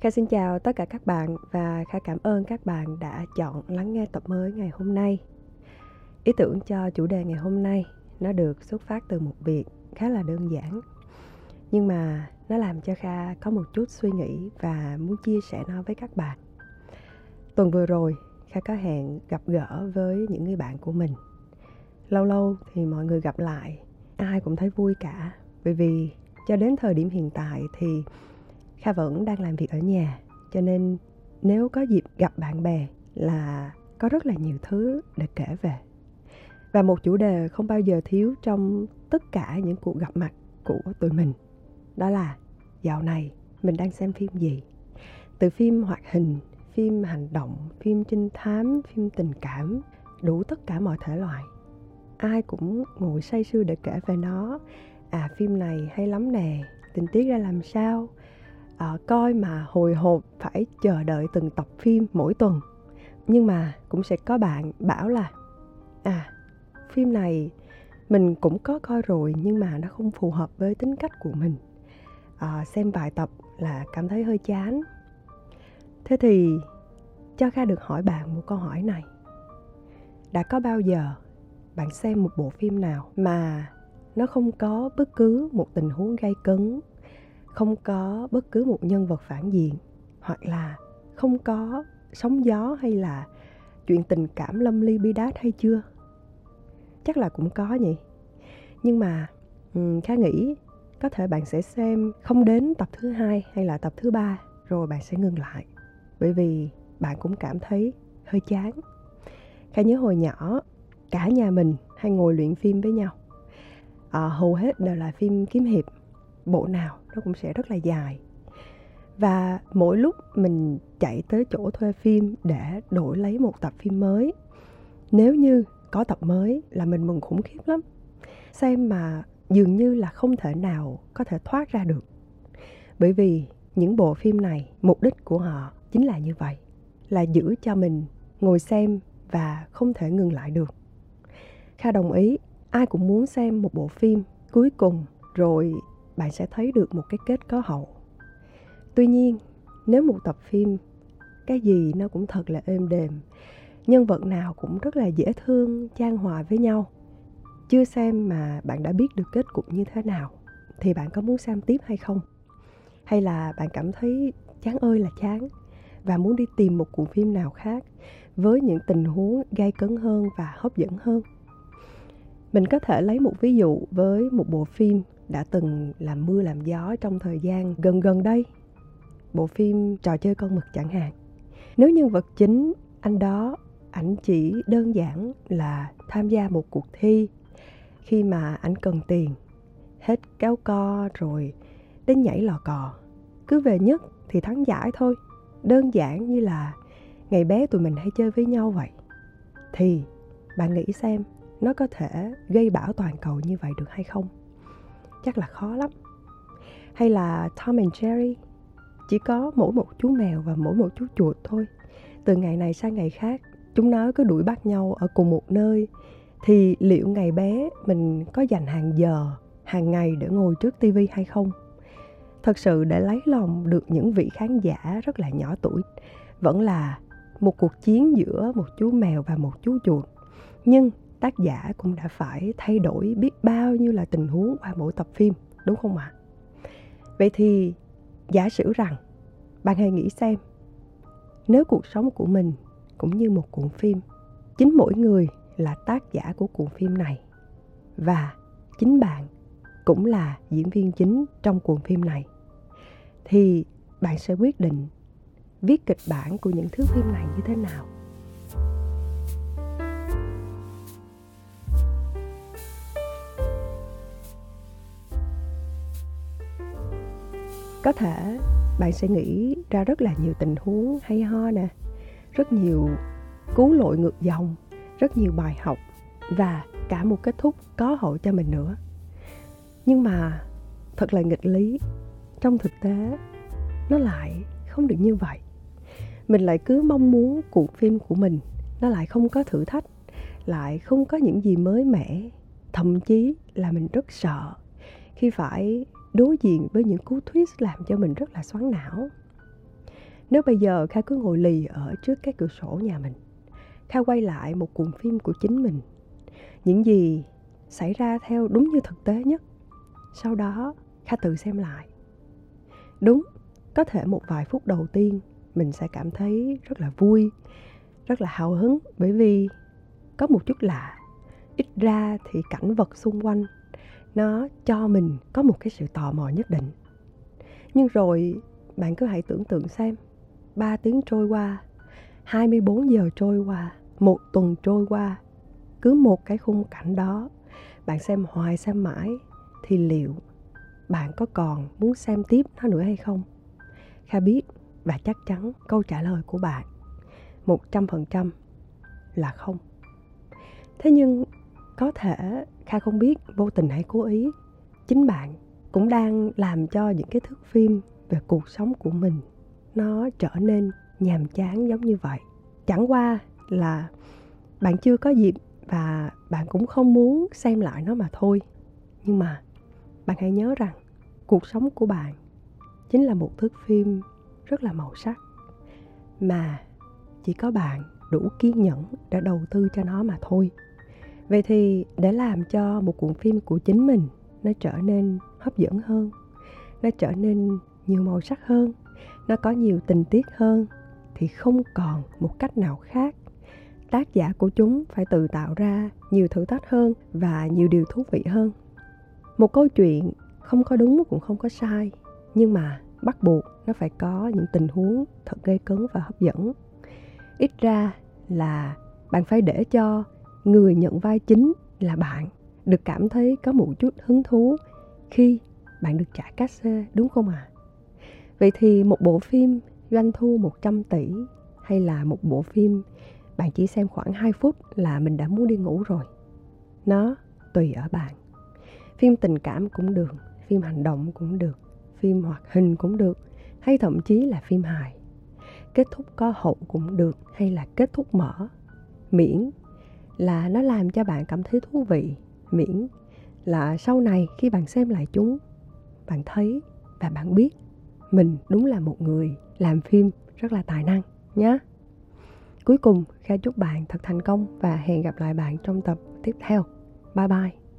Kha xin chào tất cả các bạn và Kha cảm ơn các bạn đã chọn lắng nghe tập mới ngày hôm nay. Ý tưởng cho chủ đề ngày hôm nay nó được xuất phát từ một việc khá là đơn giản. Nhưng mà nó làm cho Kha có một chút suy nghĩ và muốn chia sẻ nó với các bạn. Tuần vừa rồi, Kha có hẹn gặp gỡ với những người bạn của mình. Lâu lâu thì mọi người gặp lại, ai cũng thấy vui cả bởi vì cho đến thời điểm hiện tại thì Kha vẫn đang làm việc ở nhà cho nên nếu có dịp gặp bạn bè là có rất là nhiều thứ để kể về. Và một chủ đề không bao giờ thiếu trong tất cả những cuộc gặp mặt của tụi mình đó là dạo này mình đang xem phim gì. Từ phim hoạt hình, phim hành động, phim trinh thám, phim tình cảm, đủ tất cả mọi thể loại. Ai cũng ngồi say sưa để kể về nó. À phim này hay lắm nè, tình tiết ra làm sao, à, coi mà hồi hộp phải chờ đợi từng tập phim mỗi tuần. Nhưng mà cũng sẽ có bạn bảo là à phim này mình cũng có coi rồi nhưng mà nó không phù hợp với tính cách của mình. À, xem vài tập là cảm thấy hơi chán. Thế thì cho kha được hỏi bạn một câu hỏi này. Đã có bao giờ bạn xem một bộ phim nào mà nó không có bất cứ một tình huống gây cấn không có bất cứ một nhân vật phản diện hoặc là không có sóng gió hay là chuyện tình cảm lâm ly bi đát hay chưa? Chắc là cũng có nhỉ. Nhưng mà um, khá nghĩ có thể bạn sẽ xem không đến tập thứ hai hay là tập thứ ba rồi bạn sẽ ngừng lại. Bởi vì bạn cũng cảm thấy hơi chán. Khá nhớ hồi nhỏ cả nhà mình hay ngồi luyện phim với nhau. À, hầu hết đều là phim kiếm hiệp bộ nào, nó cũng sẽ rất là dài. Và mỗi lúc mình chạy tới chỗ thuê phim để đổi lấy một tập phim mới. Nếu như có tập mới là mình mừng khủng khiếp lắm. Xem mà dường như là không thể nào có thể thoát ra được. Bởi vì những bộ phim này, mục đích của họ chính là như vậy, là giữ cho mình ngồi xem và không thể ngừng lại được. Kha đồng ý, ai cũng muốn xem một bộ phim cuối cùng rồi bạn sẽ thấy được một cái kết có hậu. Tuy nhiên, nếu một tập phim, cái gì nó cũng thật là êm đềm, nhân vật nào cũng rất là dễ thương trang hòa với nhau. Chưa xem mà bạn đã biết được kết cục như thế nào, thì bạn có muốn xem tiếp hay không? Hay là bạn cảm thấy chán ơi là chán và muốn đi tìm một cuộn phim nào khác với những tình huống gay cấn hơn và hấp dẫn hơn? Mình có thể lấy một ví dụ với một bộ phim đã từng làm mưa làm gió trong thời gian gần gần đây. Bộ phim trò chơi con mực chẳng hạn. Nếu nhân vật chính anh đó, ảnh chỉ đơn giản là tham gia một cuộc thi. Khi mà ảnh cần tiền, hết kéo co rồi đến nhảy lò cò. Cứ về nhất thì thắng giải thôi. Đơn giản như là ngày bé tụi mình hay chơi với nhau vậy. Thì bạn nghĩ xem, nó có thể gây bão toàn cầu như vậy được hay không? Chắc là khó lắm. Hay là Tom and Jerry? Chỉ có mỗi một chú mèo và mỗi một chú chuột thôi. Từ ngày này sang ngày khác, chúng nó cứ đuổi bắt nhau ở cùng một nơi. Thì liệu ngày bé mình có dành hàng giờ, hàng ngày để ngồi trước tivi hay không? Thật sự để lấy lòng được những vị khán giả rất là nhỏ tuổi, vẫn là một cuộc chiến giữa một chú mèo và một chú chuột. Nhưng tác giả cũng đã phải thay đổi biết bao nhiêu là tình huống qua mỗi tập phim, đúng không ạ? Vậy thì giả sử rằng bạn hãy nghĩ xem, nếu cuộc sống của mình cũng như một cuộn phim, chính mỗi người là tác giả của cuộn phim này và chính bạn cũng là diễn viên chính trong cuộn phim này, thì bạn sẽ quyết định viết kịch bản của những thước phim này như thế nào? Có thể bạn sẽ nghĩ ra rất là nhiều tình huống hay ho nè, rất nhiều cứu lội ngược dòng, rất nhiều bài học và cả một kết thúc có hậu cho mình nữa. Nhưng mà thật là nghịch lý, trong thực tế nó lại không được như vậy. Mình lại cứ mong muốn cuộc phim của mình nó lại không có thử thách, lại không có những gì mới mẻ. Thậm chí là mình rất sợ khi phải đối diện với những cú twist làm cho mình rất là xoắn não. Nếu bây giờ kha cứ ngồi lì ở trước cái cửa sổ nhà mình, kha quay lại một cuộn phim của chính mình, những gì xảy ra theo đúng như thực tế nhất. Sau đó, kha tự xem lại. Đúng, có thể một vài phút đầu tiên, mình sẽ cảm thấy rất là vui, rất là hào hứng bởi vì có một chút lạ, ít ra thì cảnh vật xung quanh nó cho mình có một cái sự tò mò nhất định. Nhưng rồi, bạn cứ hãy tưởng tượng xem 3 tiếng trôi qua 24 giờ trôi qua, một tuần trôi qua, cứ một cái khung cảnh đó, bạn xem hoài xem mãi, thì liệu bạn có còn muốn xem tiếp nó nữa hay không? Kha biết và chắc chắn câu trả lời của bạn một trăm phần trăm là không. Thế nhưng có thể kha không biết, vô tình hay cố ý, chính bạn cũng đang làm cho những cái thước phim về cuộc sống của mình nó trở nên nhàm chán giống như vậy. Chẳng qua là bạn chưa có dịp và bạn cũng không muốn xem lại nó mà thôi. Nhưng mà bạn hãy nhớ rằng cuộc sống của bạn chính là một thước phim rất là màu sắc, mà chỉ có bạn đủ kiên nhẫn để đầu tư cho nó mà thôi vậy thì để làm cho một cuộn phim của chính mình nó trở nên hấp dẫn hơn, nó trở nên nhiều màu sắc hơn, nó có nhiều tình tiết hơn, thì không còn một cách nào khác. Tác giả của chúng phải tự tạo ra nhiều thử thách hơn và nhiều điều thú vị hơn. Một câu chuyện không có đúng cũng không có sai, nhưng mà bắt buộc nó phải có những tình huống thật gây cấn và hấp dẫn. Ít ra là bạn phải để cho người nhận vai chính là bạn được cảm thấy có một chút hứng thú khi bạn được trả cát đúng không ạ? À? Vậy thì một bộ phim doanh thu 100 tỷ hay là một bộ phim bạn chỉ xem khoảng 2 phút là mình đã muốn đi ngủ rồi. Nó tùy ở bạn. Phim tình cảm cũng được, phim hành động cũng được, phim hoạt hình cũng được, hay thậm chí là phim hài. Kết thúc có hậu cũng được hay là kết thúc mở. Miễn là nó làm cho bạn cảm thấy thú vị, miễn là sau này khi bạn xem lại chúng, bạn thấy và bạn biết mình đúng là một người làm phim rất là tài năng nhé. Cuối cùng, Kha chúc bạn thật thành công và hẹn gặp lại bạn trong tập tiếp theo. Bye bye.